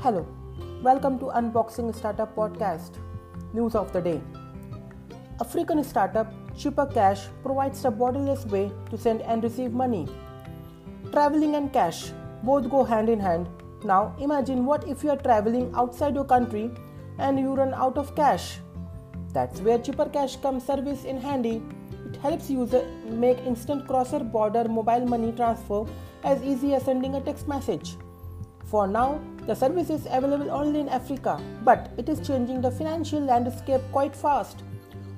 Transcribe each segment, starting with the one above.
Hello, welcome to Unboxing Startup Podcast. News of the day African startup Chipper Cash provides a borderless way to send and receive money. Traveling and cash both go hand in hand. Now imagine what if you are traveling outside your country and you run out of cash. That's where Chipper Cash comes service in handy. It helps user make instant cross-border mobile money transfer as easy as sending a text message. For now, the service is available only in Africa, but it is changing the financial landscape quite fast.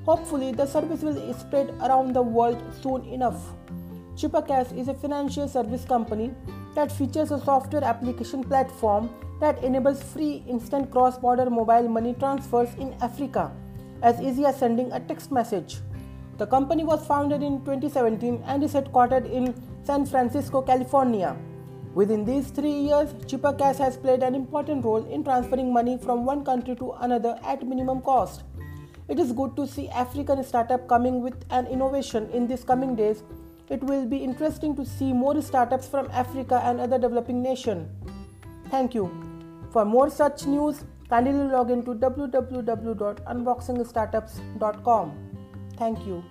Hopefully, the service will spread around the world soon enough. Chipper Cash is a financial service company that features a software application platform that enables free instant cross border mobile money transfers in Africa, as easy as sending a text message. The company was founded in 2017 and is headquartered in San Francisco, California. Within these three years, Chipper Cash has played an important role in transferring money from one country to another at minimum cost. It is good to see African startup coming with an innovation in these coming days. It will be interesting to see more startups from Africa and other developing nations. Thank you. For more such news, kindly log into www.unboxingstartups.com. Thank you.